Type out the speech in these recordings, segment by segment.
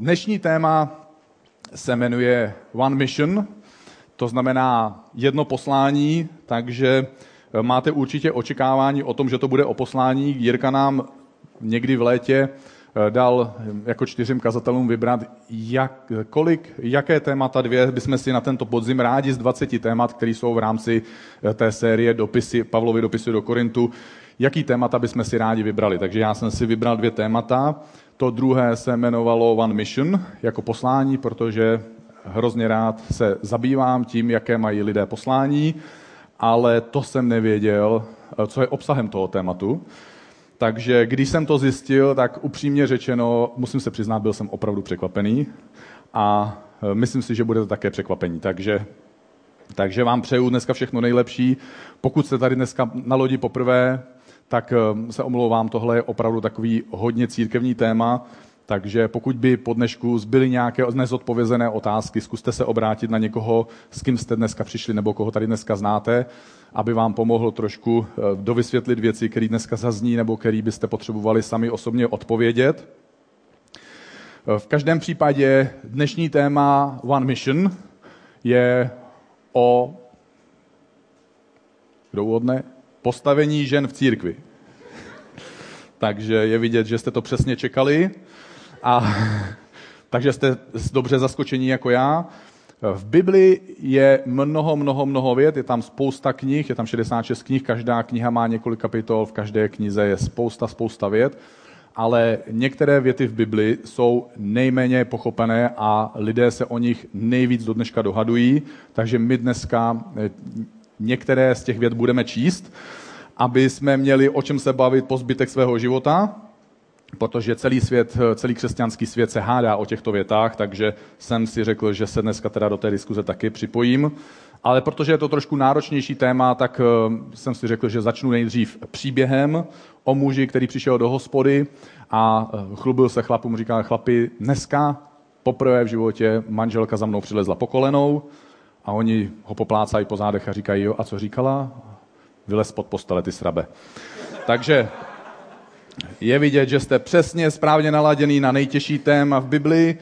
dnešní téma se jmenuje One Mission, to znamená jedno poslání, takže eh, máte určitě očekávání o tom, že to bude o poslání. Jirka nám někdy v létě eh, dal jako čtyřem kazatelům vybrat, jak, kolik, jaké témata dvě bychom si na tento podzim rádi z 20 témat, které jsou v rámci eh, té série dopisy, Pavlovy dopisy do Korintu, jaký témata bychom si rádi vybrali. Takže já jsem si vybral dvě témata. To druhé se jmenovalo One Mission, jako poslání, protože hrozně rád se zabývám tím, jaké mají lidé poslání, ale to jsem nevěděl, co je obsahem toho tématu. Takže když jsem to zjistil, tak upřímně řečeno, musím se přiznat, byl jsem opravdu překvapený a e, myslím si, že budete také překvapení. Takže, takže vám přeju dneska všechno nejlepší. Pokud jste tady dneska na lodi poprvé, tak eh, se omlouvám, tohle je opravdu takový hodně církevní téma, takže pokud by po dnešku zbyly nějaké nezodpovězené otázky, zkuste se obrátit na někoho, s kým jste dneska přišli nebo koho tady dneska znáte, aby vám pomohlo trošku eh, dovysvětlit věci, které dneska zazní nebo které byste potřebovali sami osobně odpovědět. Eh, v každém případě dnešní téma One Mission je o kdo úvodne? Postavení žen v církvi. Takže je vidět, že jste to přesně čekali a takže jste dobře zaskočení jako já. V Bibli je mnoho, mnoho, mnoho věd, je tam spousta knih, je tam 66 knih, každá kniha má několik kapitol, v každé knize je spousta, spousta věd, ale některé věty v Bibli jsou nejméně pochopené a lidé se o nich nejvíc do dneška dohadují, takže my dneska některé z těch věd budeme číst, aby jsme měli o čem se bavit po zbytek svého života, protože celý svět, celý křesťanský svět se hádá o těchto větách, takže jsem si řekl, že se dneska teda do té diskuze taky připojím. Ale protože je to trošku náročnější téma, tak eh, jsem si řekl, že začnu nejdřív příběhem o muži, který přišel do hospody a eh, chlubil se chlapům, říkal, chlapi, dneska poprvé v životě manželka za mnou přilezla po kolenou, a oni ho poplácají po zádech a říkají, jo, a co říkala? Vylez pod postele, ty srabe. Takže je vidět, že jste přesně správně naladěný na nejtěžší téma v Biblii,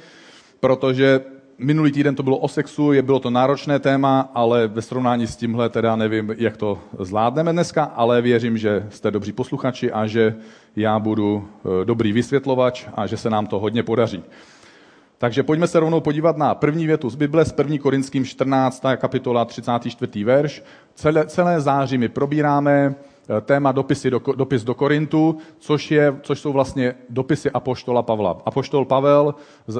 protože minulý týden to bylo o sexu, je bylo to náročné téma, ale ve srovnání s tímhle teda nevím, jak to zvládneme dneska, ale věřím, že jste dobří posluchači a že já budu eh, dobrý vysvětlovač a že se nám to hodně podaří. Takže pojďme se rovnou podívat na první větu z Bible, z 1. Korinským 14. kapitola 34. verš. Celé, celé září my probíráme eh, téma dopisy do, dopis do Korintu, což, je, což jsou vlastně dopisy Apoštola Pavla. Apoštol Pavel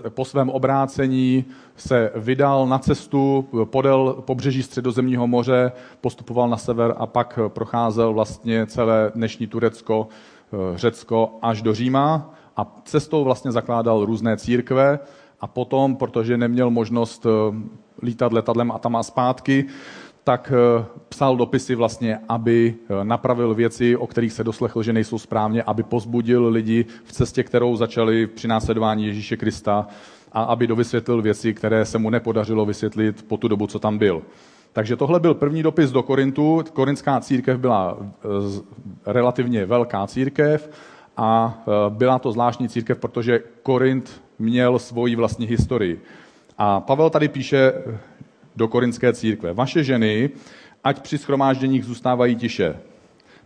po svém obrácení se vydal na cestu podél pobřeží středozemního moře, postupoval na sever a pak procházel vlastně celé dnešní Turecko, eh, Řecko až do Říma a cestou vlastně zakládal různé církve a potom, protože neměl možnost eh, lítat letadlem a tam a zpátky, tak eh, psal dopisy vlastně, aby eh, napravil věci, o kterých se doslechl, že nejsou správně, aby pozbudil lidi v cestě, kterou začali při následování Ježíše Krista a aby dovysvětlil věci, které se mu nepodařilo vysvětlit po tu dobu, co tam byl. Takže tohle byl první dopis do Korintu. Korintská církev byla relativně velká církev a byla to zvláštní církev, protože Korint měl svoji vlastní historii. A Pavel tady píše do korinské církve. Vaše ženy, ať při schromážděních zůstávají tiše.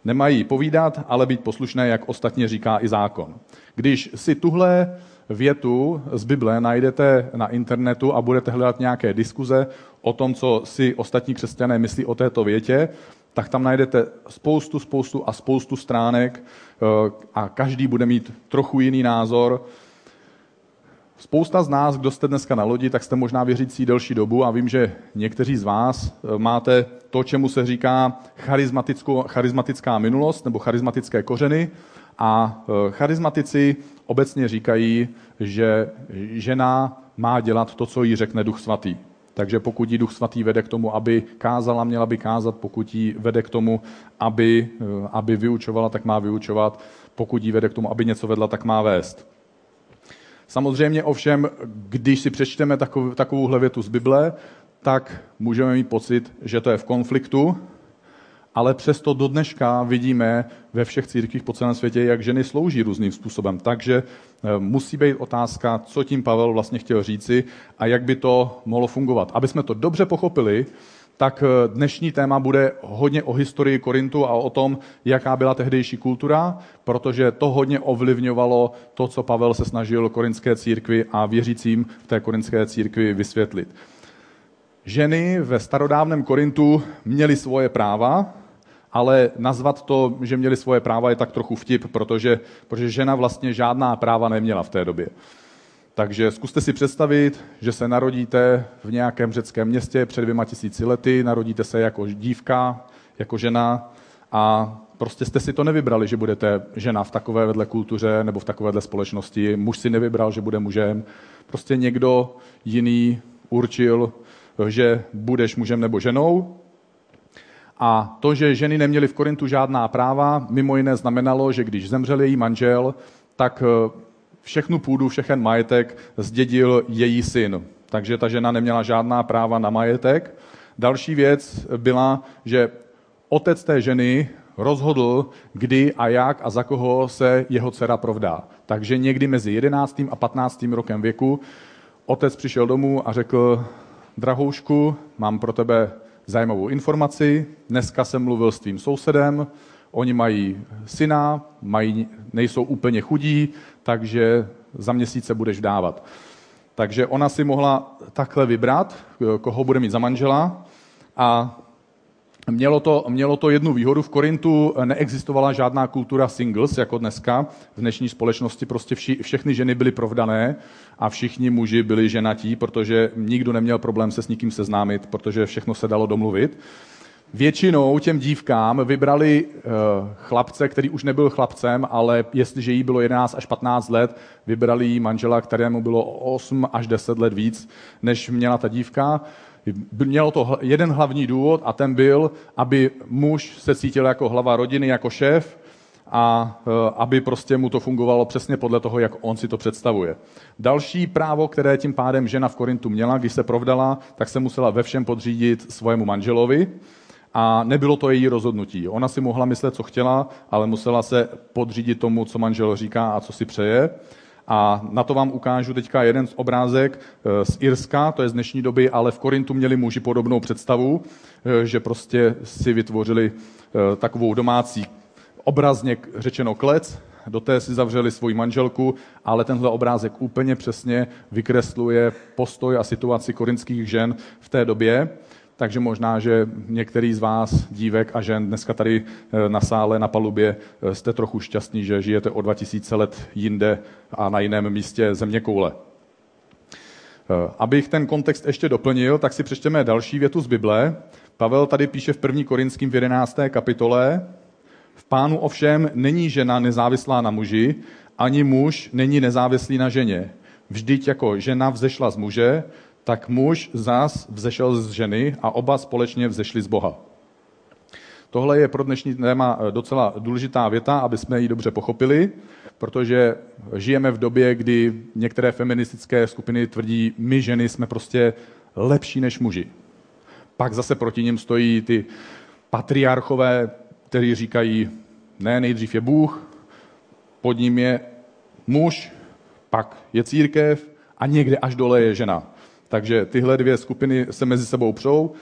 Nemají povídat, ale být poslušné, jak ostatně říká i zákon. Když si tuhle větu z Bible najdete na internetu a budete hledat nějaké diskuze o tom, co si ostatní křesťané myslí o této větě, tak tam najdete spoustu, spoustu a spoustu stránek eh, a každý bude mít trochu jiný názor. Spousta z nás, kdo jste dneska na lodi, tak jste možná věřící delší dobu a vím, že někteří z vás eh, máte to, čemu se říká charismatická minulost nebo charismatické kořeny a eh, charismatici obecně říkají, že žena má dělat to, co jí řekne Duch Svatý. Takže pokud jí Duch Svatý vede k tomu, aby kázala, měla by kázat, pokud jí vede k tomu, aby, eh, aby vyučovala, tak má vyučovat, pokud jí vede k tomu, aby něco vedla, tak má vést. Samozřejmě ovšem, když si přečteme takovou, takovouhle větu z Bible, tak můžeme mít pocit, že to je v konfliktu ale přesto do dneška vidíme ve všech církvích po celém světě, jak ženy slouží různým způsobem. Takže eh, musí být otázka, co tím Pavel vlastně chtěl říci a jak by to mohlo fungovat. Aby jsme to dobře pochopili, tak eh, dnešní téma bude hodně o historii Korintu a o tom, jaká byla tehdejší kultura, protože to hodně ovlivňovalo to, co Pavel se snažil korinské církvi a věřícím v té korinské církvi vysvětlit. Ženy ve starodávném Korintu měly svoje práva, ale nazvat to, že měli svoje práva, je tak trochu vtip, protože, protože žena vlastně žádná práva neměla v té době. Takže zkuste si představit, že se narodíte v nějakém řeckém městě před dvěma tisíci lety, narodíte se jako dívka, jako žena a prostě jste si to nevybrali, že budete žena v takové vedle kultuře nebo v takovéhle společnosti. Muž si nevybral, že bude mužem. Prostě někdo jiný určil, že budeš mužem nebo ženou. A to, že ženy neměly v Korintu žádná práva, mimo jiné znamenalo, že když zemřel její manžel, tak všechnu půdu, všechen majetek zdědil její syn. Takže ta žena neměla žádná práva na majetek. Další věc byla, že otec té ženy rozhodl, kdy a jak a za koho se jeho dcera provdá. Takže někdy mezi 11. a 15. rokem věku otec přišel domů a řekl, drahoušku, mám pro tebe zajímavou informaci, dneska jsem mluvil s tvým sousedem, oni mají syna, mají, nejsou úplně chudí, takže za měsíce budeš dávat. Takže ona si mohla takhle vybrat, koho bude mít za manžela a Mělo to, mělo to jednu výhodu. V Korintu neexistovala žádná kultura singles, jako dneska. V dnešní společnosti prostě vši, všechny ženy byly provdané a všichni muži byli ženatí, protože nikdo neměl problém se s nikým seznámit, protože všechno se dalo domluvit většinou těm dívkám vybrali uh, chlapce, který už nebyl chlapcem, ale jestliže jí bylo 11 až 15 let, vybrali jí manžela, kterému bylo 8 až 10 let víc, než měla ta dívka. Mělo to jeden hlavní důvod a ten byl, aby muž se cítil jako hlava rodiny, jako šéf a uh, aby prostě mu to fungovalo přesně podle toho, jak on si to představuje. Další právo, které tím pádem žena v Korintu měla, když se provdala, tak se musela ve všem podřídit svému manželovi a nebylo to její rozhodnutí. Ona si mohla myslet, co chtěla, ale musela se podřídit tomu, co manžel říká a co si přeje. A na to vám ukážu teďka jeden z obrázek eh, z Irska, to je z dnešní doby, ale v Korintu měli muži podobnou představu, eh, že prostě si vytvořili eh, takovou domácí obrazně řečeno klec, do té si zavřeli svoji manželku, ale tenhle obrázek úplně přesně vykresluje postoj a situaci korinských žen v té době takže možná, že některý z vás, dívek a žen, dneska tady eh, na sále, na palubě, eh, jste trochu šťastní, že žijete o 2000 let jinde a na jiném místě země koule. Eh, abych ten kontext ještě doplnil, tak si přečteme další větu z Bible. Pavel tady píše v 1. Korinským v 11. kapitole, v pánu ovšem není žena nezávislá na muži, ani muž není nezávislý na ženě. Vždyť jako žena vzešla z muže, tak muž zás vzešel z ženy a oba společně vzešli z Boha. Tohle je pro dnešní téma eh, docela důležitá věta, aby jsme ji dobře pochopili, protože žijeme v době, kdy některé feministické skupiny tvrdí, my ženy jsme prostě lepší než muži. Pak zase proti ním stojí ty patriarchové, kteří říkají, ne, nejdřív je Bůh, pod ním je muž, pak je církev a někde až dole je žena. Takže tyhle dvě skupiny se mezi sebou přou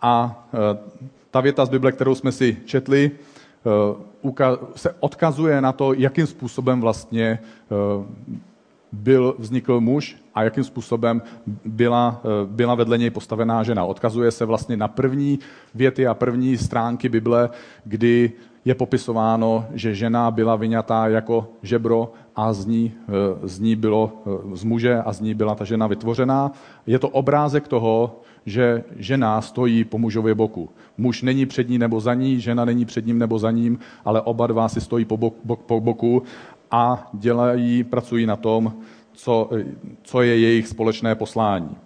a e, ta věta z Bible, kterou jsme si četli, e, se odkazuje na to, jakým způsobem vlastně e, byl, vznikl muž a jakým způsobem byla, byla vedle něj postavená žena. Odkazuje se vlastně na první věty a první stránky Bible, kdy je popisováno, že žena byla vyňatá jako žebro a z ní, eh, z ní bylo eh, z muže a z ní byla ta žena vytvořená. Je to obrázek toho, že žena stojí po mužově boku. Muž není před ní nebo za ní, žena není před ním nebo za ním, ale oba dva si stojí po, bok, po boku a dělají, pracují na tom, co, eh, co je jejich společné poslání.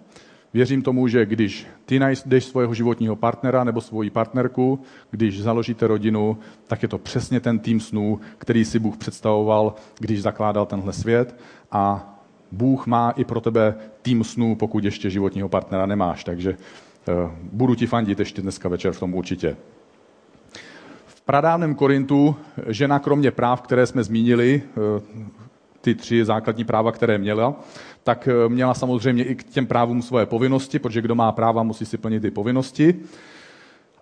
Věřím tomu, že když ty najdeš svého životního partnera nebo svoji partnerku, když založíte rodinu, tak je to přesně ten tým snů, který si Bůh představoval, když zakládal tenhle svět. A Bůh má i pro tebe tým snů, pokud ještě životního partnera nemáš. Takže uh, budu ti fandit ještě dneska večer v tom určitě. pradávném Korintu žena kromě práv, které jsme zmínili, eh, ty tři základní práva, které měla, tak eh, měla samozřejmě i k těm právům svoje povinnosti, protože kdo má práva, musí si plnit ty povinnosti.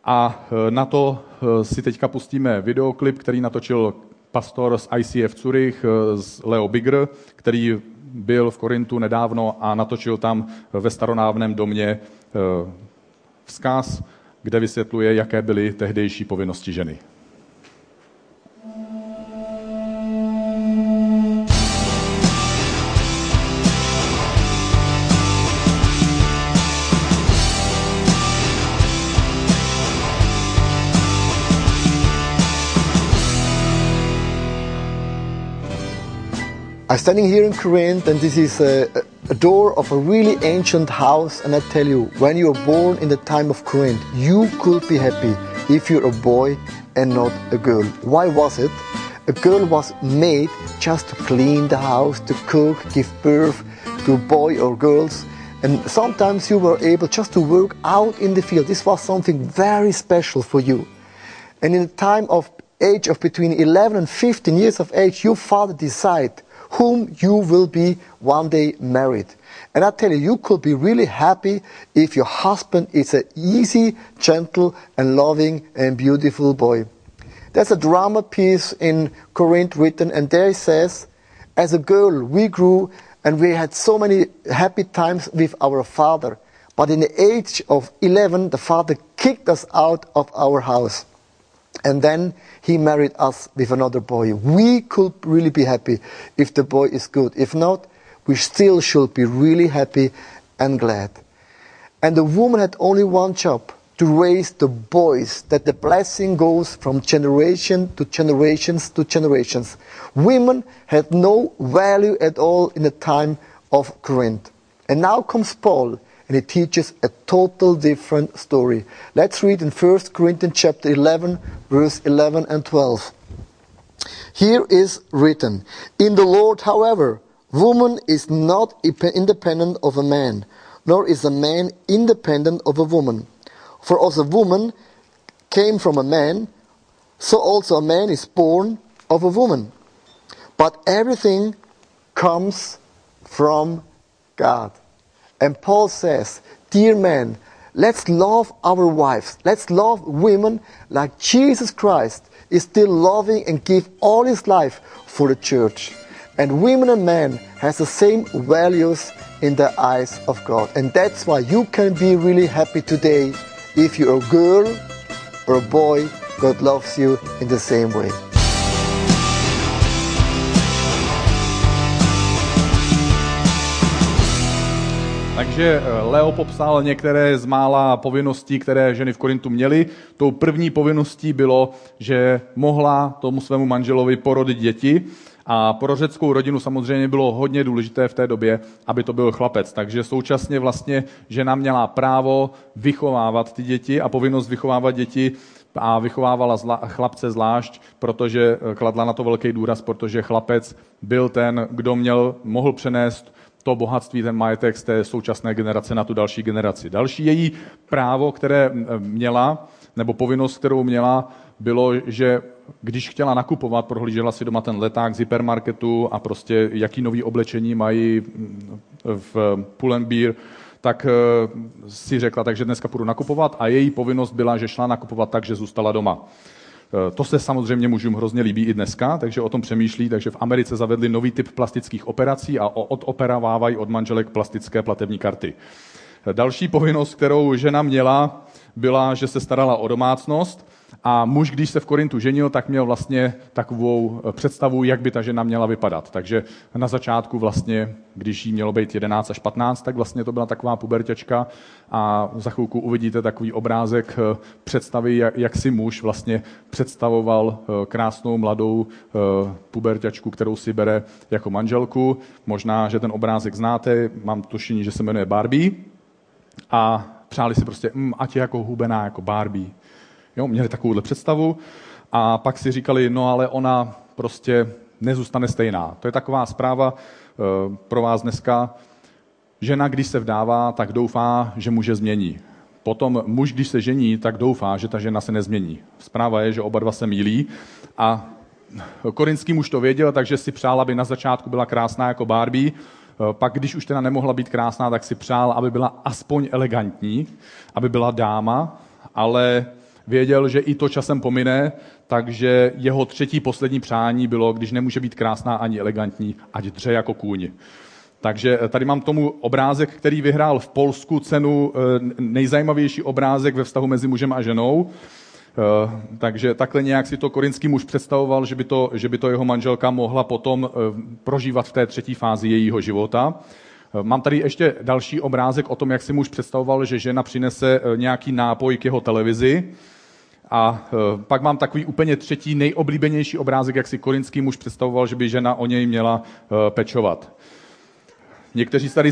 A eh, na to si teďka pustíme videoklip, který natočil pastor z ICF Zurich, z Leo Bigger, který byl v Korintu nedávno a natočil tam ve staronávném domě vzkaz, kde vysvětluje, jaké byly tehdejší povinnosti ženy. I'm standing here in Corinth, and this is a, a, door of a really ancient house. And I tell you, when you were born in the time of Corinth, you could be happy if you're a boy and not a girl. Why was it? A girl was made just to clean the house, to cook, give birth to boy or girls. And sometimes you were able just to work out in the field. This was something very special for you. And in the time of age of between 11 and 15 years of age, your father decided whom you will be one day married. And I tell you, you could be really happy if your husband is an easy, gentle, and loving and beautiful boy. There's a drama piece in Corinth written, and there it says, As a girl, we grew and we had so many happy times with our father. But in the age of 11, the father kicked us out of our house. And then he married us with another boy. We could really be happy if the boy is good. If not, we still should be really happy and glad. And the woman had only one job to raise the boys, that the blessing goes from generation to generations to generations. Women had no value at all in the time of Corinth. And now comes Paul and it teaches a total different story. Let's read in 1 Corinthians chapter 11, verse 11 and 12. Here is written, In the Lord, however, woman is not independent of a man, nor is a man independent of a woman. For as a woman came from a man, so also a man is born of a woman. But everything comes from God. And Paul says, Dear men, let's love our wives. Let's love women like Jesus Christ is still loving and give all his life for the church. And women and men has the same values in the eyes of God. And that's why you can be really happy today if you're a girl or a boy, God loves you in the same way. Takže eh, Leo popsal některé z mála povinností, které ženy v Korintu měly. Tou první povinností bylo, že mohla tomu svému manželovi porodit děti. A pro řeckou rodinu samozřejmě bylo hodně důležité v té době, aby to byl chlapec. Takže současně vlastně žena měla právo vychovávat ty děti a povinnost vychovávat děti a vychovávala zla, chlapce zvlášť, protože eh, kladla na to velký důraz, protože chlapec byl ten, kdo měl, mohl přenést to bohatství, ten majetek z té současné generace na tu další generaci. Další její právo, které měla, nebo povinnost, kterou měla, bylo, že když chtěla nakupovat, prohlížela si doma ten leták z hypermarketu a prostě jaký nový oblečení mají v Pull&Bear, tak si řekla, takže dneska půjdu nakupovat a její povinnost byla, že šla nakupovat tak, že zůstala doma. Eh, to se samozřejmě mužům hrozně líbí i dneska, takže o tom přemýšlí, takže v Americe zavedli nový typ plastických operací a odoperovávají od manželek plastické platební karty. Další povinnost, kterou žena měla, byla, že se starala o domácnost a muž, když se v Korintu ženil, tak měl vlastně takovou eh, představu, jak by ta žena měla vypadat. Takže na začátku vlastně, když jí mělo být 11 až 15, tak vlastně to byla taková pubertěčka a za chvilku uvidíte takový obrázek eh, představy, jak si muž vlastně představoval eh, krásnou mladou pubertěčku, kterou si bere jako manželku. Možná, že ten obrázek znáte, mám tušení, že se jmenuje Barbie. A přáli si prostě, mm, ať je jako hubená jako Barbie. Jo, měli takovouhle představu a pak si říkali, no ale ona prostě nezůstane stejná. To je taková zpráva e, pro vás dneska. Žena, když se vdává, tak doufá, že muže změní. potom muž, když se žení, tak doufá, že ta žena se nezmění. Zpráva je, že oba dva se mílí a korinský muž to věděl, takže si přál, aby na začátku byla krásná jako Barbie, pak, když už teda nemohla být krásná, tak si přál, aby byla aspoň elegantní, aby byla dáma, ale věděl, že i to časem pomine, takže jeho třetí poslední přání bylo, když nemůže být krásná ani elegantní, ať dře jako kůň. Takže eh, tady mám tomu obrázek, který vyhrál v Polsku cenu eh, nejzajímavější obrázek ve vztahu mezi mužem a ženou. Eh, takže takhle nějak si to korinský muž představoval, že by to, že by to jeho manželka mohla potom prožívat v té třetí fázi jejího života. Mám tady ještě další obrázek o tom, jak si muž představoval, že žena přinese nějaký nápoj k jeho televizi. A pak mám takový úplně třetí nejoblíbenější obrázek, jak si korinský muž představoval, že by žena o něj měla pečovat. Někteří se tady,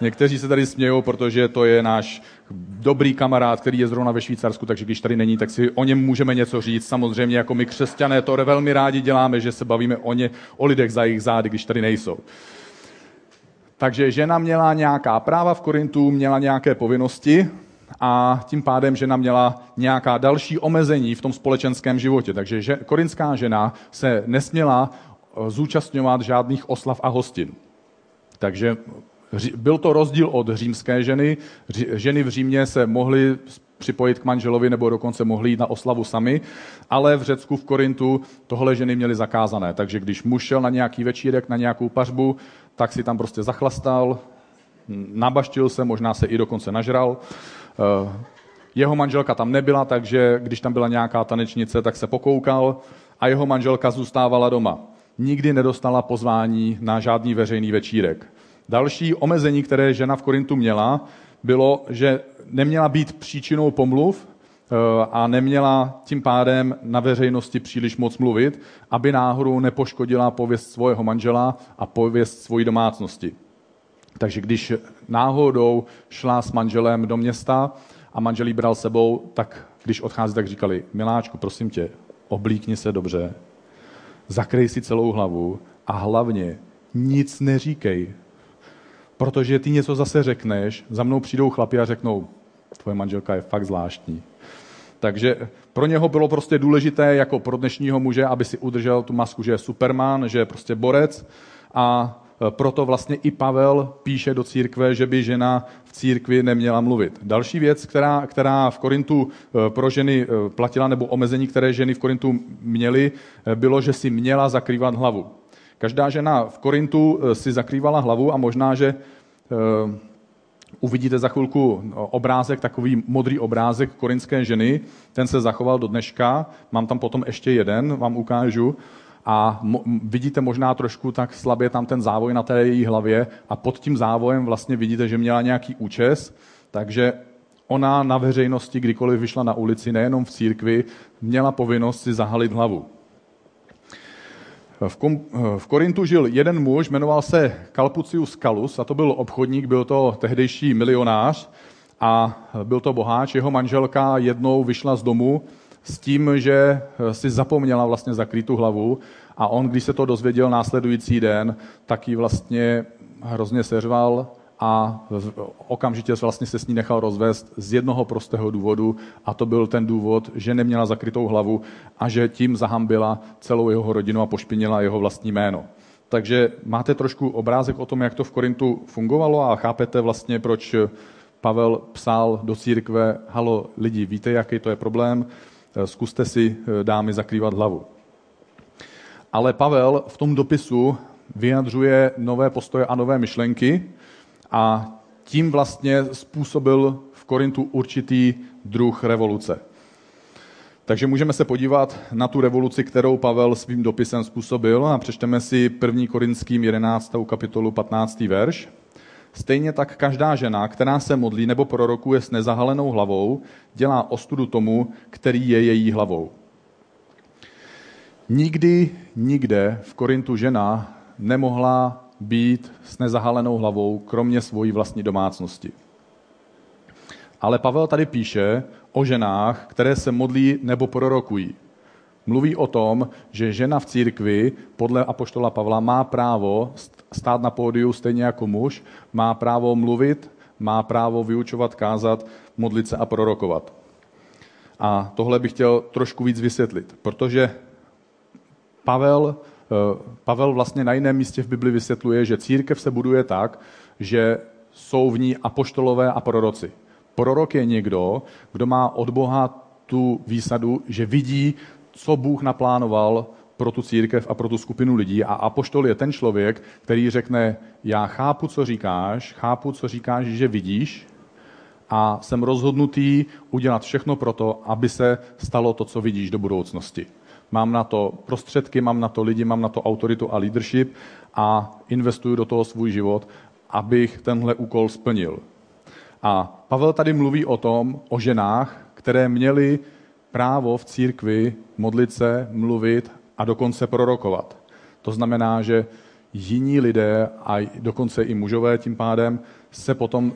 někteří se tady smějou, protože to je náš dobrý kamarád, který je zrovna ve Švýcarsku, takže když tady není, tak si o něm můžeme něco říct. Samozřejmě jako my křesťané to velmi rádi děláme, že se bavíme o, ně, o lidech za jejich zády, když tady nejsou. Takže žena měla nějaká práva v Korintu, měla nějaké povinnosti a tím pádem žena měla nějaká další omezení v tom společenském životě. Takže že, korinská žena se nesměla eh, zúčastňovat žádných oslav a hostin. Takže byl to rozdíl od římské ženy. Ženy v Římě se mohly připojit k manželovi nebo dokonce mohly jít na oslavu sami, ale v Řecku, v Korintu tohle ženy měly zakázané. Takže když muž šel na nějaký večírek, na nějakou pařbu, tak si tam prostě zachlastal, nabaštil se, možná se i dokonce nažral. Eh, jeho manželka tam nebyla, takže když tam byla nějaká tanečnice, tak se pokoukal a jeho manželka zůstávala doma nikdy nedostala pozvání na žádný veřejný večírek. Další omezení, které žena v Korintu měla, bylo, že neměla být příčinou pomluv eh, a neměla tím pádem na veřejnosti příliš moc mluvit, aby náhodou nepoškodila pověst svého manžela a pověst svojí domácnosti. Takže když náhodou šla s manželem do města a manželí bral sebou, tak když odchází, tak říkali, miláčku, prosím tě, oblíkni se dobře, zakrej si celou hlavu a hlavně nic neříkej. Protože ty něco zase řekneš, za mnou přijdou chlapi a řeknou, tvoje manželka je fakt zvláštní. Takže pro něho bylo prostě důležité, jako pro dnešního muže, aby si udržel tu masku, že je superman, že je prostě borec a proto vlastně i Pavel píše do církve, že by žena v církvi neměla mluvit. Další věc, která, která v Korintu e, pro ženy e, platila, nebo omezení, které ženy v Korintu měly, bylo, že si měla zakrývat hlavu. Každá žena v Korintu si zakrývala hlavu a možná, že uvidíte za chvilku obrázek, takový modrý obrázek korinské ženy. Ten se zachoval do dneška. Mám tam potom ještě jeden, vám ukážu a mo- vidíte možná trošku tak slabě tam ten závoj na té její hlavě a pod tím závojem vlastně vidíte, že měla nějaký účes, takže ona na veřejnosti, kdykoliv vyšla na ulici, nejenom v církvi, měla povinnost si zahalit hlavu. V, kom, v Korintu žil jeden muž, jmenoval se Kalpucius Kalus a to byl obchodník, byl to tehdejší milionář a byl to boháč. Jeho manželka jednou vyšla z domu s tím, že si zapomněla vlastně zakrýt tu hlavu a on, když se to dozvěděl následující den, tak ji vlastně hrozně seřval a okamžitě vlastně se s ní nechal rozvést z jednoho prostého důvodu a to byl ten důvod, že neměla zakrytou hlavu a že tím zahambila celou jeho rodinu a pošpinila jeho vlastní jméno. Takže máte trošku obrázek o tom, jak to v Korintu fungovalo a chápete vlastně, proč Pavel psal do církve, halo lidi, víte, jaký to je problém, zkuste si dámy zakrývat hlavu. Ale Pavel v tom dopisu vyjadřuje nové postoje a nové myšlenky, a tím vlastně způsobil v Korintu určitý druh revoluce. Takže můžeme se podívat na tu revoluci, kterou Pavel svým dopisem způsobil a přečteme si 1. Korinským 11. kapitolu 15. verš. Stejně tak každá žena, která se modlí nebo prorokuje s nezahalenou hlavou, dělá ostudu tomu, který je její hlavou. Nikdy, nikde v Korintu žena nemohla být s nezahalenou hlavou, kromě svojí vlastní domácnosti. Ale Pavel tady píše o ženách, které se modlí nebo prorokují. Mluví o tom, že žena v církvi podle apoštola Pavla má právo stát na pódiu stejně jako muž, má právo mluvit, má právo vyučovat, kázat, modlit se a prorokovat. A tohle bych chtěl trošku víc vysvětlit, protože Pavel, eh, Pavel vlastně na jiném místě v Bibli vysvětluje, že církev se buduje tak, že jsou v ní apoštolové a proroci. Prorok je někdo, kdo má od Boha tu výsadu, že vidí, co Bůh naplánoval pro tu církev a pro tu skupinu lidí. A apoštol je ten člověk, který řekne, já chápu, co říkáš, chápu, co říkáš, že vidíš a jsem rozhodnutý udělat všechno pro to, aby se stalo to, co vidíš do budoucnosti. Mám na to prostředky, mám na to lidi, mám na to autoritu a leadership a investuju do toho svůj život, abych tenhle úkol splnil. A Pavel tady mluví o tom, o ženách, které měly právo v církvi modlit se, mluvit a dokonce prorokovat. To znamená, že jiní lidé a dokonce i mužové tím pádem se potom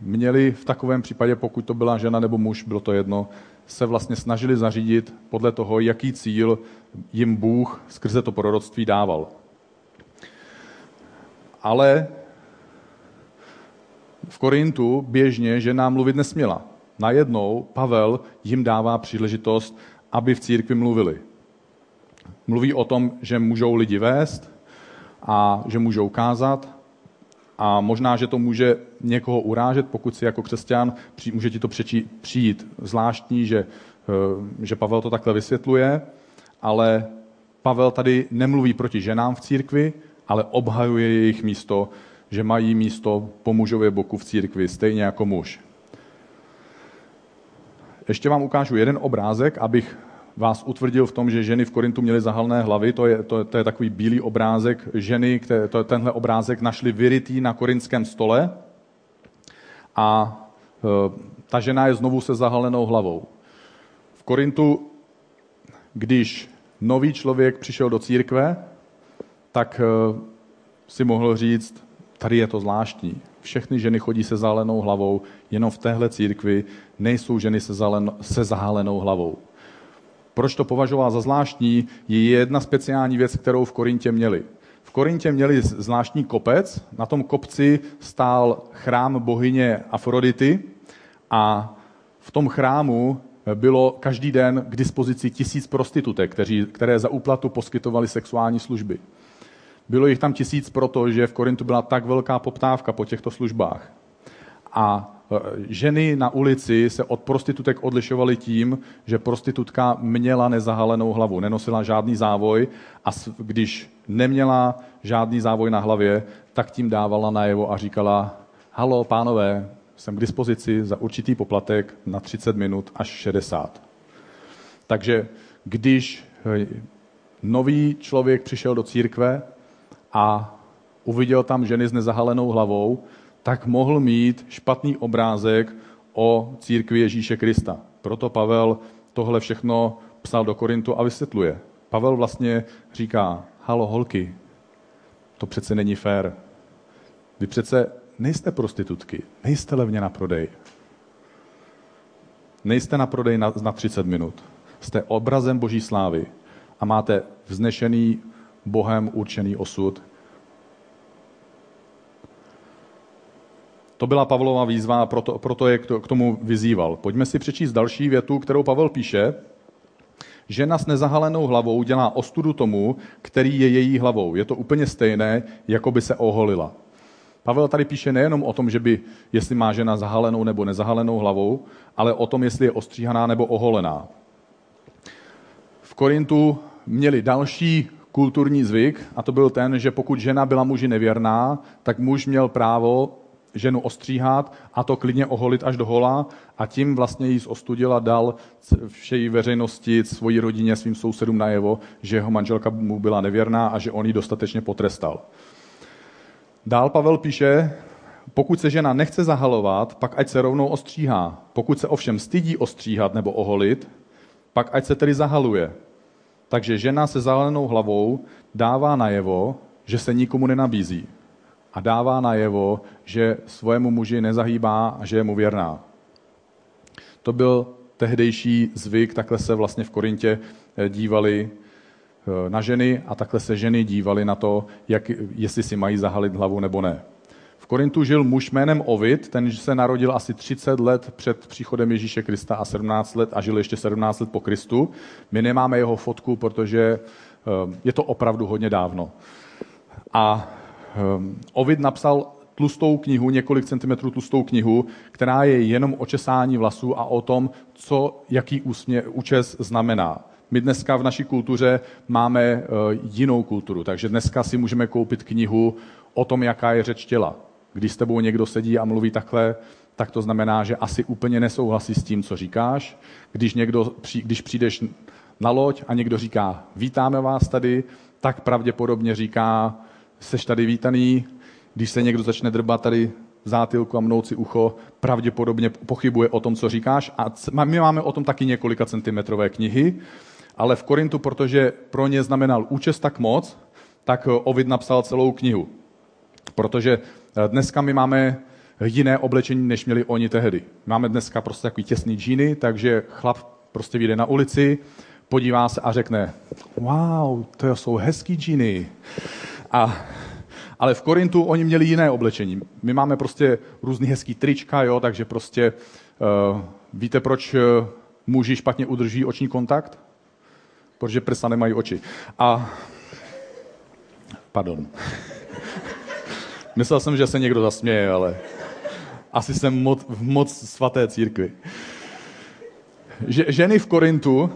měli v takovém případě, pokud to byla žena nebo muž, bylo to jedno, se vlastně snažili zařídit podle toho, jaký cíl jim Bůh skrze to proroctví dával. Ale v Korintu běžně žena mluvit nesměla. Najednou Pavel jim dává příležitost, aby v církvi mluvili. Mluví o tom, že můžou lidi vést a že můžou kázat a možná, že to může někoho urážet, pokud si jako křesťan může ti to přijít zvláštní, že, eh, že Pavel to takhle vysvětluje, ale Pavel tady nemluví proti ženám v církvi, ale obhajuje jejich místo, že mají místo po mužově boku v církvi, stejně jako muž. Ještě vám ukážu jeden obrázek, abych vás utvrdil v tom, že ženy v Korintu měly zahalné hlavy. To je, to, to je takový bílý obrázek ženy, které, to, tenhle obrázek našli vyrytý na korinském stole a e, ta žena je znovu se zahalenou hlavou. V Korintu, když nový člověk přišel do církve, tak e, si mohl říct, tady je to zvláštní. Všechny ženy chodí se zahalenou hlavou, jenom v téhle církvi nejsou ženy se, se zahalenou hlavou. Proč to považoval za zvláštní, je jedna speciální věc, kterou v Korintě měli. V Korintě měli zvláštní kopec, na tom kopci stál chrám bohyně Afrodity a v tom chrámu bylo každý den k dispozici tisíc prostitutek, kteří, které za úplatu poskytovali sexuální služby. Bylo jich tam tisíc proto, že v Korintu byla tak velká poptávka po těchto službách. A ženy na ulici se od prostitutek odlišovaly tím, že prostitutka měla nezahalenou hlavu, nenosila žádný závoj a když neměla žádný závoj na hlavě, tak tím dávala najevo a říkala, halo, pánové, jsem k dispozici za určitý poplatek na 30 minut až 60. Takže když e, nový člověk přišel do církve a uviděl tam ženy s nezahalenou hlavou, tak mohl mít špatný obrázek o církvi Ježíše Krista. Proto Pavel tohle všechno psal do Korintu a vysvětluje. Pavel vlastně říká, halo holky, to přece není fér. Vy přece nejste prostitutky, nejste levně na prodej. Nejste na prodej na, na 30 minut. Jste obrazem Boží slávy a máte vznešený Bohem určený osud, To byla Pavlova výzva proto, proto je k tomu vyzýval. Pojďme si přečíst další větu, kterou Pavel píše. Žena s nezahalenou hlavou dělá ostudu tomu, který je její hlavou. Je to úplně stejné, jako by se oholila. Pavel tady píše nejenom o tom, že by, jestli má žena zahalenou nebo nezahalenou hlavou, ale o tom, jestli je ostříhaná nebo oholená. V Korintu měli další kulturní zvyk, a to byl ten, že pokud žena byla muži nevěrná, tak muž měl právo ženu ostříhat a to klidně oholit až do hola a tím vlastně jí zostudil a dal všej veřejnosti, svojí rodině, svým sousedům najevo, že jeho manželka mu byla nevěrná a že on ji dostatečně potrestal. Dál Pavel píše, pokud se žena nechce zahalovat, pak ať se rovnou ostříhá. Pokud se ovšem stydí ostříhat nebo oholit, pak ať se tedy zahaluje. Takže žena se zahalenou hlavou dává najevo, že se nikomu nenabízí a dává najevo, že svému muži nezahýbá a že je mu věrná. To byl tehdejší zvyk, takhle se vlastně v Korintě eh, dívali eh, na ženy a takhle se ženy dívali na to, jak, jestli si mají zahalit hlavu nebo ne. V Korintu žil muž jménem Ovid, ten se narodil asi 30 let před příchodem Ježíše Krista a 17 let a žil ještě 17 let po Kristu. My nemáme jeho fotku, protože eh, je to opravdu hodně dávno. A Ovid napsal tlustou knihu, několik centimetrů tlustou knihu, která je jenom o česání vlasů a o tom, co, jaký úsmě, účes znamená. My dneska v naší kultuře máme jinou kulturu, takže dneska si můžeme koupit knihu o tom, jaká je řeč těla. Když s tebou někdo sedí a mluví takhle, tak to znamená, že asi úplně nesouhlasí s tím, co říkáš. Když, někdo, když přijdeš na loď a někdo říká, vítáme vás tady, tak pravděpodobně říká, seš tady vítaný. Když se někdo začne drbat tady zátilku a mnout si ucho, pravděpodobně pochybuje o tom, co říkáš. A my máme o tom taky několika centimetrové knihy, ale v Korintu, protože pro ně znamenal účest tak moc, tak Ovid napsal celou knihu. Protože eh, dneska my máme jiné oblečení, než měli oni tehdy. Máme dneska prostě takový těsný džíny, takže chlap prostě vyjde na ulici, podívá se a řekne, wow, to jsou hezký džíny. A, ale v Korintu oni měli jiné oblečení. My máme prostě různý hezký trička, jo, takže prostě uh, víte, proč uh, muži špatně udrží oční kontakt? Protože prsa nemají oči. A pardon. Myslel jsem, že se někdo zasměje, ale asi jsem moc, v moc svaté církvi. Že, ženy v Korintu,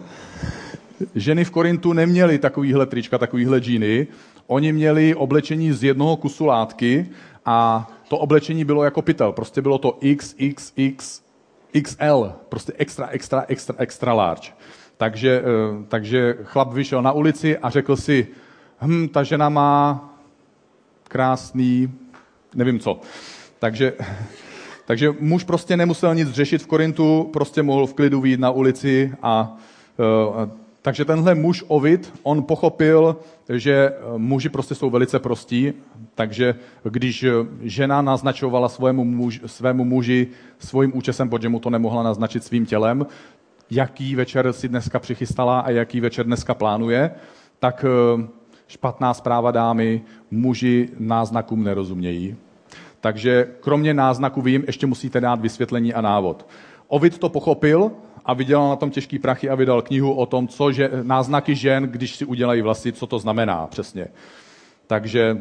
ženy v Korintu neměly takovýhle trička, takovýhle džíny. Oni měli oblečení z jednoho kusu látky a to oblečení bylo jako pytel. Prostě bylo to XXX, XL, prostě extra, extra, extra, extra large. Takže, eh, takže chlap vyšel na ulici a řekl si, hm, ta žena má krásný nevím co. Takže, takže muž prostě nemusel nic řešit v Korintu, prostě mohl v klidu výjít na ulici a uh, takže tenhle muž Ovid, on pochopil, že muži prostě jsou velice prostí, takže když žena naznačovala svému, muž, svému muži svým účesem, protože mu to nemohla naznačit svým tělem, jaký večer si dneska přichystala a jaký večer dneska plánuje, tak špatná zpráva dámy, muži náznakům nerozumějí. Takže kromě náznaku vím, ještě musíte dát vysvětlení a návod. Ovid to pochopil a vydělal na tom těžký prachy a vydal knihu o tom, co že, náznaky žen, když si udělají vlasy, co to znamená přesně. Takže,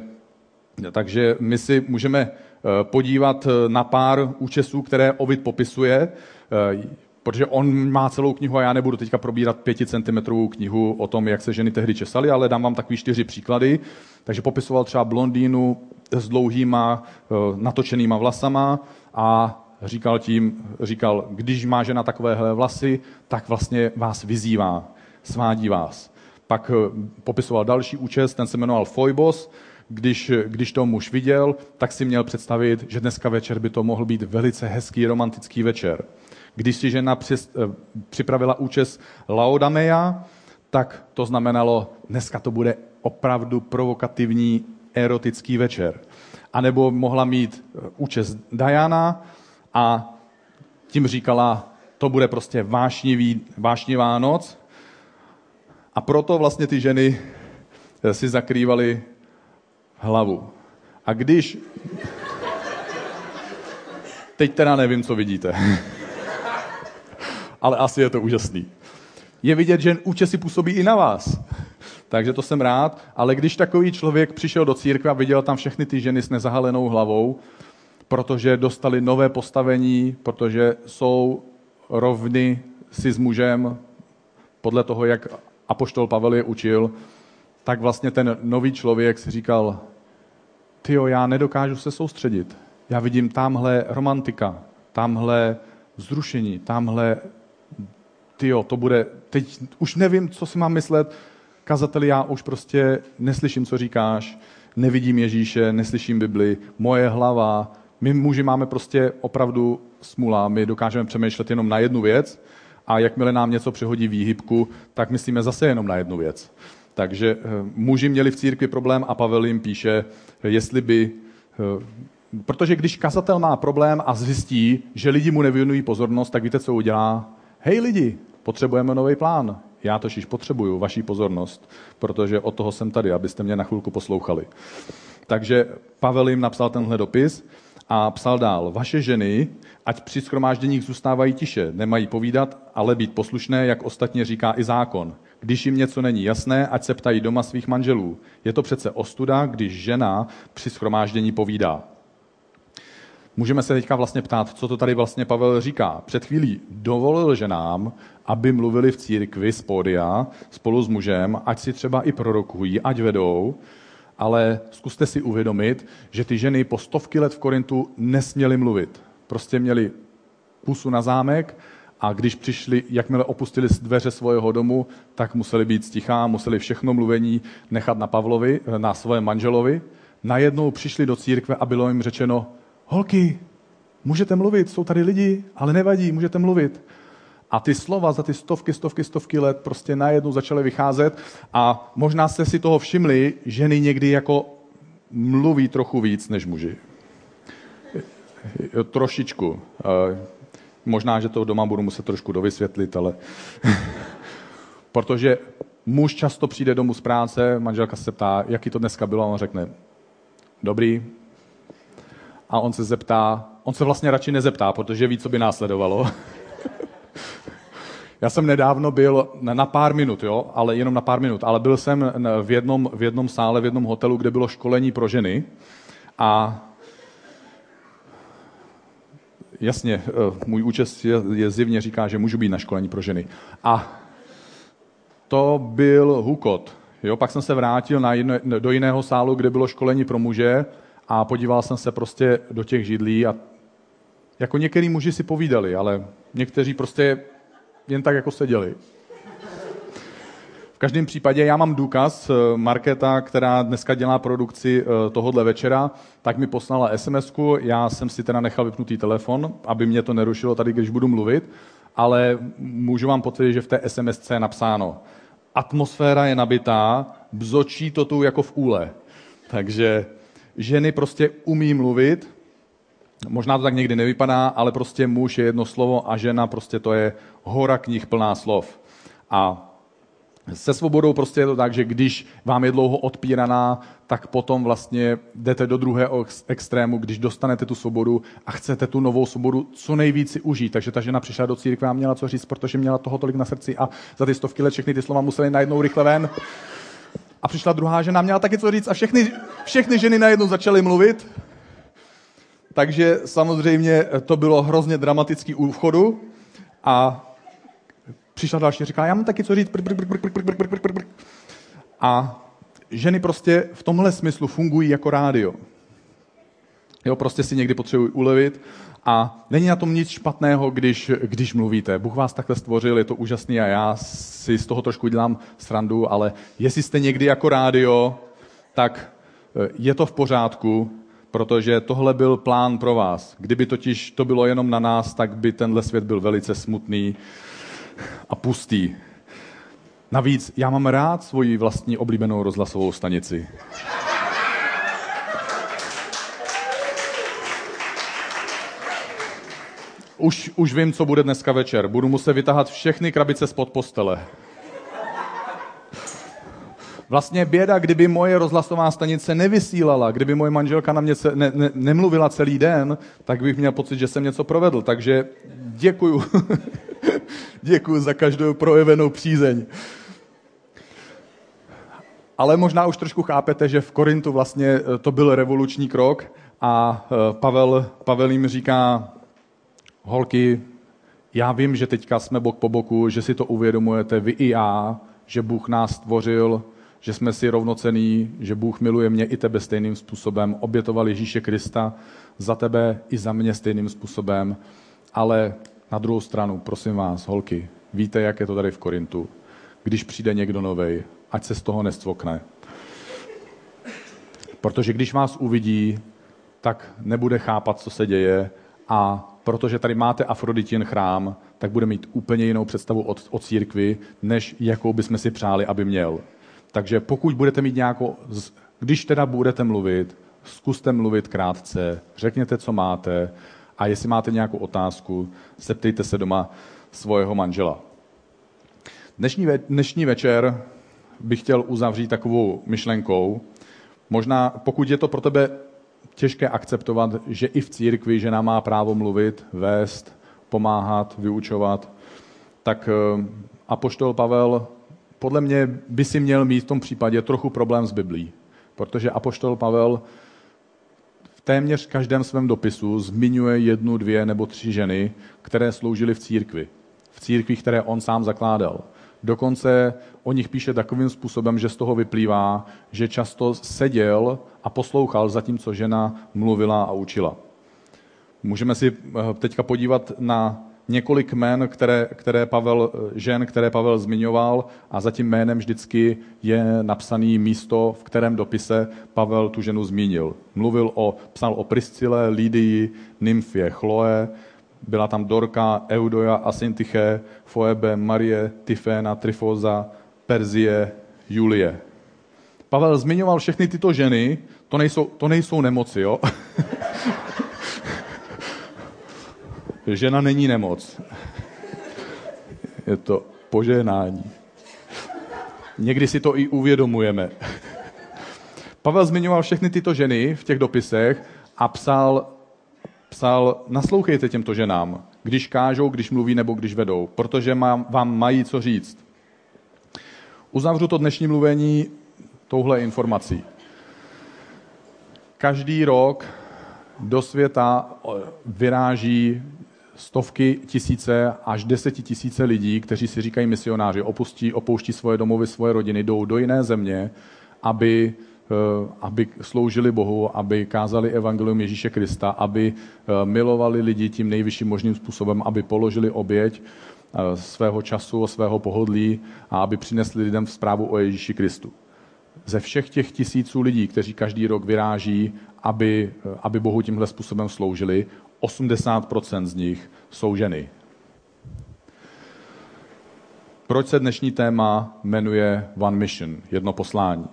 takže my si můžeme eh, podívat eh, na pár účesů, které Ovid popisuje, eh, protože on má celou knihu a já nebudu teďka probírat pěti centimetrovou knihu o tom, jak se ženy tehdy česaly, ale dám vám takový čtyři příklady. Takže popisoval třeba blondýnu, s dlouhýma natočenýma vlasama a říkal tím, říkal, když má žena takovéhle vlasy, tak vlastně vás vyzývá, svádí vás. Pak eh, popisoval další účest, ten se jmenoval Foibos, když, když to muž viděl, tak si měl představit, že dneska večer by to mohl být velice hezký romantický večer. Když si žena eh, připravila účest Laodameja, tak to znamenalo, dneska to bude opravdu provokativní erotický večer. A nebo mohla mít eh, účest Diana a tím říkala, to bude prostě vášnivý, vášnivá noc. A proto vlastně ty ženy eh, si zakrývaly hlavu. A když... Teď teda nevím, co vidíte. Ale asi je to úžasný. Je vidět, že účesy působí i na vás takže to jsem rád. Ale když takový člověk přišel do církve a viděl tam všechny ty ženy s nezahalenou hlavou, protože dostali nové postavení, protože jsou rovny si s mužem, podle toho, jak apoštol Pavel je učil, tak vlastně ten nový člověk si říkal, tyjo, já nedokážu se soustředit. Já vidím tamhle romantika, tamhle vzrušení, tamhle, tyjo, to bude, teď už nevím, co si mám myslet, kazateli, já už prostě neslyším, co říkáš, nevidím Ježíše, neslyším Bibli, moje hlava, my muži máme prostě opravdu smula, my dokážeme přemýšlet jenom na jednu věc a jakmile nám něco přehodí výhybku, tak myslíme zase jenom na jednu věc. Takže eh, muži měli v církvi problém a Pavel jim píše, jestli by eh, Protože když kazatel má problém a zjistí, že lidi mu nevěnují pozornost, tak víte, co udělá? Hej lidi, potřebujeme nový plán. Já totiž potřebuju vaší pozornost, protože od toho jsem tady, abyste mě na chvilku poslouchali. Takže Pavel jim napsal tenhle dopis A psal dál, vaše ženy, ať při schromážděních zůstávají tiše, nemají povídat, ale být poslušné, jak ostatně říká i zákon. Když jim něco není jasné, ať se ptají doma svých manželů. Je to přece ostuda, když žena při schromáždění povídá. Můžeme se teďka vlastně ptát, co to tady vlastně Pavel říká. Před chvílí dovolil ženám, aby mluvili v církvi z pódia spolu s mužem, ať si třeba i prorokují, ať vedou, ale zkuste si uvědomit, že ty ženy po stovky let v Korintu nesměly mluvit. Prostě měli pusu na zámek a když přišli, jakmile opustili dveře svého domu, tak museli být stichá, museli všechno mluvení nechat na Pavlovi, na svém manželovi. Najednou přišli do církve a bylo jim řečeno, holky, můžete mluvit, jsou tady lidi, ale nevadí, můžete mluvit. A ty slova za ty stovky, stovky, stovky let prostě najednou začaly vycházet a možná jste si toho všimli, ženy někdy jako mluví trochu víc než muži. Trošičku. Možná, že to doma budu muset trošku dovysvětlit, ale... Protože muž často přijde domů z práce, manželka se ptá, jaký to dneska bylo, a on řekne, dobrý. A on se zeptá, on se vlastně radši nezeptá, protože ví, co by následovalo. Já jsem nedávno byl na pár minut, jo, ale jenom na pár minut, ale byl jsem v jednom, v jednom sále, v jednom hotelu, kde bylo školení pro ženy a jasně, eh, můj účest je, je zjevně říká, že můžu být na školení pro ženy. A to byl hukot. Jo, pak jsem se vrátil na jedno, do jiného sálu, kde bylo školení pro muže a podíval jsem se prostě do těch židlí a jako některý muži si povídali, ale někteří prostě jen tak jako seděli. V každém případě já mám důkaz, eh, Markéta, která dneska dělá produkci eh, tohohle večera, tak mi poslala sms já jsem si teda nechal vypnutý telefon, aby mě to nerušilo tady, když budu mluvit, ale můžu vám potvrdit, že v té SMS je napsáno, atmosféra je nabitá, bzočí to tu jako v úle. Takže ženy prostě umí mluvit, možná to tak někdy nevypadá, ale prostě muž je jedno slovo a žena prostě to je hora knih plná slov. A se svobodou prostě je to tak, že když vám je dlouho odpíraná, tak potom vlastně jdete do druhého extrému, když dostanete tu svobodu a chcete tu novou svobodu co nejvíc si užít. Takže ta žena přišla do církve a měla co říct, protože měla toho tolik na srdci a za ty stovky let všechny ty slova museli najednou rychle ven. A přišla druhá žena, měla taky co říct a všechny, všechny ženy najednou začaly mluvit. Takže samozřejmě to bylo hrozně dramatický u vchodu a přišla další, říká, já mám taky co říct. A ženy prostě v tomhle smyslu fungují jako rádio. Jo, prostě si někdy potřebují ulevit a není na tom nic špatného, když, když mluvíte. Bůh vás takhle stvořil, je to úžasný a já si z toho trošku dělám srandu, ale jestli jste někdy jako rádio, tak je to v pořádku, protože tohle byl plán pro vás. Kdyby totiž to bylo jenom na nás, tak by tenhle svět byl velice smutný a pustý. Navíc já mám rád svoji vlastní oblíbenou rozhlasovou stanici. Už, už vím, co bude dneska večer. Budu muset vytahat všechny krabice spod postele. Vlastně běda, kdyby moje rozhlasová stanice nevysílala, kdyby moje manželka na mě ne, ne, nemluvila celý den, tak bych měl pocit, že jsem něco provedl. Takže děkuju. děkuju za každou projevenou přízeň. Ale možná už trošku chápete, že v Korintu vlastně eh, to byl revoluční krok a eh, Pavel, Pavel jim říká, holky, já vím, že teďka jsme bok po boku, že si to uvědomujete vy i já, že Bůh nás stvořil že jsme si rovnocený, že Bůh miluje mě i tebe stejným způsobem, obětoval Ježíše Krista za tebe i za mě stejným způsobem, ale na druhou stranu, prosím vás, holky, víte, jak je to tady v Korintu. Když přijde někdo novej, ať se z toho nestvokne. Protože když vás uvidí, tak nebude chápat, co se děje a protože tady máte Afroditin chrám, tak bude mít úplně jinou představu o, o církvi, než jakou bychom si přáli, aby měl. Takže pokud budete mít nějakou, když teda budete mluvit, zkuste mluvit krátce, řekněte, co máte a jestli máte nějakou otázku, zeptejte se doma svého manžela. Dnešní, ve, dnešní večer bych chtěl uzavřít takovou myšlenkou. Možná, pokud je to pro tebe těžké akceptovat, že i v církvi žena má právo mluvit, vést, pomáhat, vyučovat, tak eh, apoštol Pavel podle mě by si měl mít v tom případě trochu problém s Biblí, protože apoštol Pavel v téměř každém svém dopisu zmiňuje jednu, dvě nebo tři ženy, které sloužily v církvi. V církvi, které on sám zakládal. Dokonce o nich píše takovým způsobem, že z toho vyplývá, že často seděl a poslouchal, zatímco žena mluvila a učila. Můžeme si eh, teďka podívat na několik jmen, které, které Pavel, eh, žen, které Pavel zmiňoval a za tím jménem vždycky je napsaný místo, v kterém dopise Pavel tu ženu zmínil. Mluvil o, psal o Priscile, Lidii, Nymfě, Chloe, byla tam Dorka, Eudoja, Asyntyche, Foebe, Marie, Tyféna, Trifoza, Perzie, Julie. Pavel zmiňoval všechny tyto ženy, to nejsou, to nejsou nemoci, jo? Žena není nemoc. Je to požehnání. Někdy si to i uvědomujeme. Pavel zmiňoval všechny tyto ženy v těch dopisech a psal, psal, naslouchejte těmto ženám, když kážou, když mluví nebo když vedou, protože vám mají co říct. Uzavřu to dnešní mluvení touhle informací. Každý rok do světa vyráží stovky tisíce až desetitisíce lidí, kteří si říkají misionáři, opustí, opouští svoje domovy, svoje rodiny, jdou do jiné země, aby, eh, aby sloužili Bohu, aby kázali evangelium Ježíše Krista, aby eh, milovali lidi tím nejvyšším možným způsobem, aby položili oběť eh, svého času, svého pohodlí a aby přinesli lidem zprávu o Ježíši Kristu. Ze všech těch tisíců lidí, kteří každý rok vyráží, aby, aby Bohu tímhle způsobem sloužili, 80% z nich jsou ženy. Proč se dnešní téma jmenuje One Mission, jedno poslání?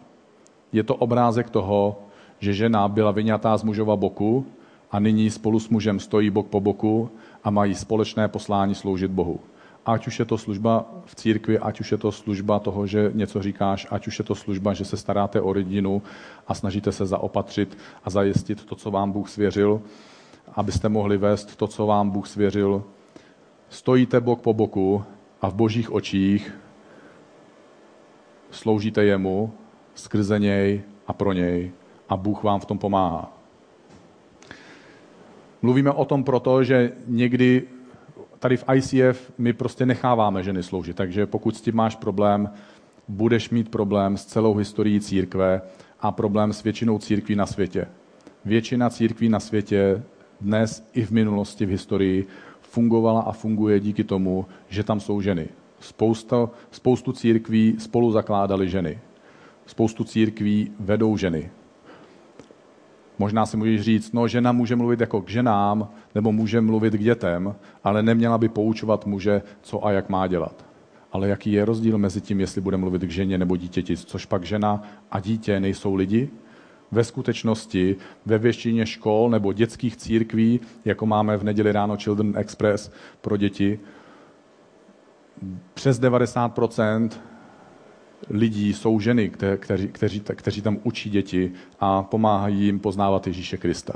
Je to obrázek toho, že žena byla vyňatá z mužova boku a nyní spolu s mužem stojí bok po boku a mají společné poslání sloužit Bohu. Ať už je to služba v církvi, ať už je to služba toho, že něco říkáš, ať už je to služba, že se staráte o rodinu a snažíte se zaopatřit a zajistit to, co vám Bůh svěřil, abyste mohli vést to, co vám Bůh svěřil. Stojíte bok po boku a v božích očích sloužíte jemu skrze něj a pro něj a Bůh vám v tom pomáhá. Mluvíme o tom proto, že někdy tady v ICF my prostě necháváme ženy sloužit, takže pokud s tím máš problém, budeš mít problém s celou historií církve a problém s většinou církví na světě. Většina církví na světě dnes i v minulosti, v historii fungovala a funguje díky tomu, že tam jsou ženy. Spousta, spoustu církví spolu zakládali ženy. Spoustu církví vedou ženy. Možná si můžeš říct, no žena může mluvit jako k ženám, nebo může mluvit k dětem, ale neměla by poučovat muže, co a jak má dělat. Ale jaký je rozdíl mezi tím, jestli bude mluvit k ženě nebo dítěti, což pak žena a dítě nejsou lidi? Ve skutečnosti ve většině škol nebo dětských církví, jako máme v neděli ráno Children Express pro děti, přes 90% lidí jsou ženy, kteří, kteří, kteří tam učí děti a pomáhají jim poznávat Ježíše Krista.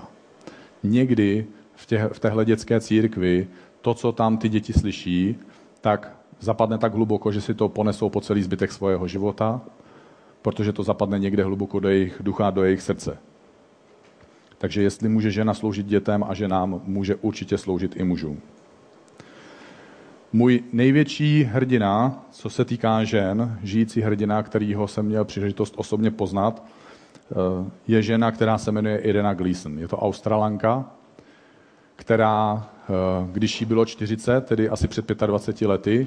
Někdy v, tě, v téhle dětské církvi to, co tam ty děti slyší, tak zapadne tak hluboko, že si to ponesou po celý zbytek svého života protože to zapadne někde hluboko do jejich ducha, do jejich srdce. Takže jestli může žena sloužit dětem a ženám, může určitě sloužit i mužům. Můj největší hrdina, co se týká žen, žijící hrdina, kterýho jsem měl příležitost osobně poznat, eh, je žena, která se jmenuje Irena Gleason. Je to australanka, která, eh, když jí bylo 40, tedy asi před 25 lety,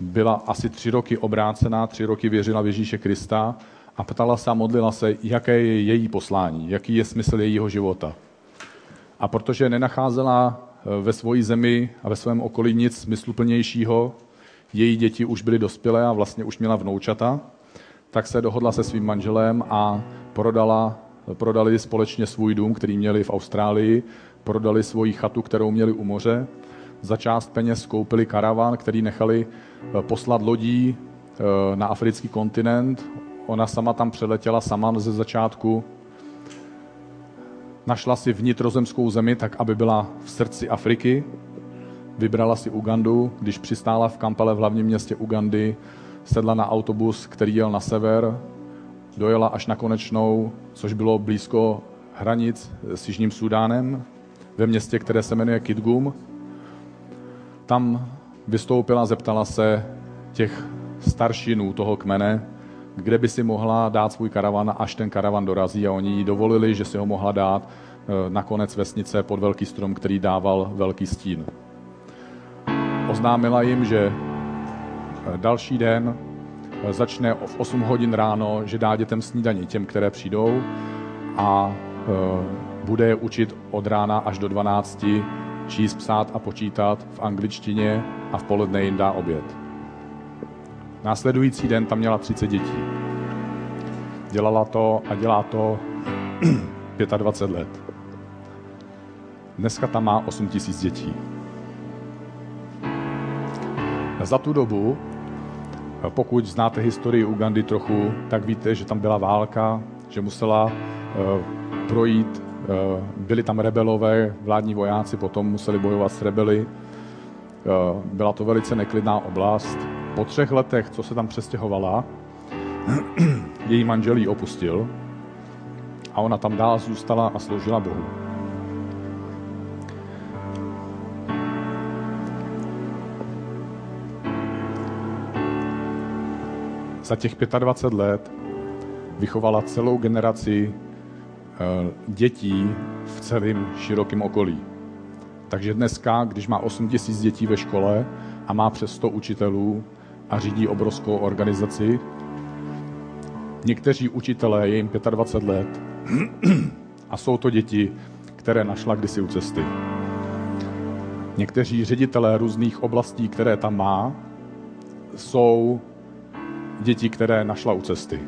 byla asi tři roky obrácená, tři roky věřila v Ježíše Krista a ptala se a modlila se, jaké je její poslání, jaký je smysl jejího života. A protože nenacházela eh, ve své zemi a ve svém okolí nic smysluplnějšího, její děti už byly dospělé a vlastně už měla vnoučata, tak se dohodla se svým manželem a prodala, prodali společně svůj dům, který měli v Austrálii, prodali svoji chatu, kterou měli u moře za část peněz koupili karavan, který nechali eh, poslat lodí eh, na africký kontinent. Ona sama tam přeletěla sama ze začátku. našla si vnitrozemskou zemi tak, aby byla v srdci Afriky. Vybrala si Ugandu, když přistála v Kampale v hlavním městě Ugandy, sedla na autobus, který jel na sever, dojela až na konečnou, což bylo blízko hranic s Jižním Sudánem, ve městě, které se jmenuje Kitgum. Tam vystoupila, zeptala se těch staršinů toho kmene, kde by si mohla dát svůj karavan, až ten karavan dorazí a oni jí dovolili, že si ho mohla dát eh, na konec vesnice pod velký strom, který dával velký stín. Oznámila jim, že eh, další den eh, začne v 8 hodin ráno, že dá dětem snídaní těm, které přijdou a bude je učit od rána až do 12 číst, psát a počítat v angličtině a v poledne jim dá oběd. Následující den tam měla 30 dětí. Dělala to a dělá to 25 let. Dneska tam má 8 tisíc dětí. Za tu dobu, pokud znáte historii Ugandy trochu, tak víte, že tam byla válka, že musela eh, projít, byli tam rebelové, vládní vojáci potom museli bojovat s rebely. Eh, byla to velice neklidná oblast po třech letech, co se tam přestěhovala, její manžel ji opustil a ona tam dál zůstala a sloužila Bohu. Za těch 25 let vychovala celou generaci eh, dětí v celém širokém okolí. Takže dneska, když má 8 tisíc dětí ve škole a má přes 100 učitelů, a řídí obrovskou organizaci. Někteří učitelé, je jim 25 let a jsou to děti, které našla kdysi u cesty. Někteří ředitelé různých oblastí, které tam má, jsou děti, které našla u cesty.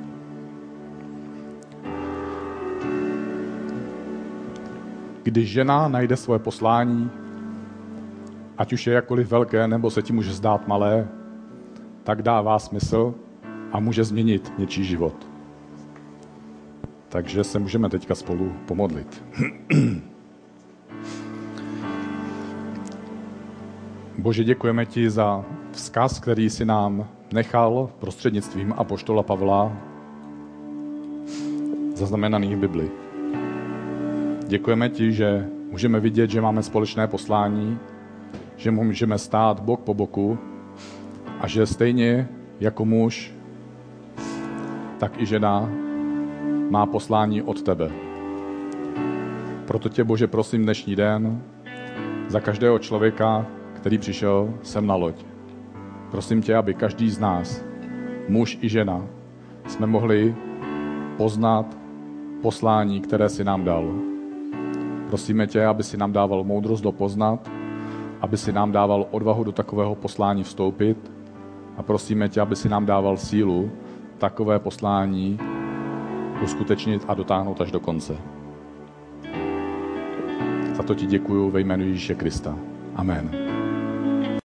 Když žena najde svoje poslání, ať už je jakkoliv velké, nebo se ti může zdát malé, tak dává smysl a může změnit něčí život. Takže se můžeme teďka spolu pomodlit. Bože, děkujeme ti za vzkaz, který si nám nechal prostřednictvím apoštola Pavla zaznamenaný v Bibli. Děkujeme ti, že můžeme vidět, že máme společné poslání, že můžeme stát bok po boku a že stejně jako muž, tak i žena má poslání od tebe. Proto tě, Bože, prosím dnešní den za každého člověka, který přišel sem na loď. Prosím tě, aby každý z nás, muž i žena, jsme mohli poznat poslání, které si nám dal. Prosíme tě, aby si nám dával moudrost dopoznat, aby si nám dával odvahu do takového poslání vstoupit a prosíme tě, aby si nám dával sílu takové poslání uskutečnit a dotáhnout až do konce. Za to ti děkuji ve jménu Ježíše Krista. Amen.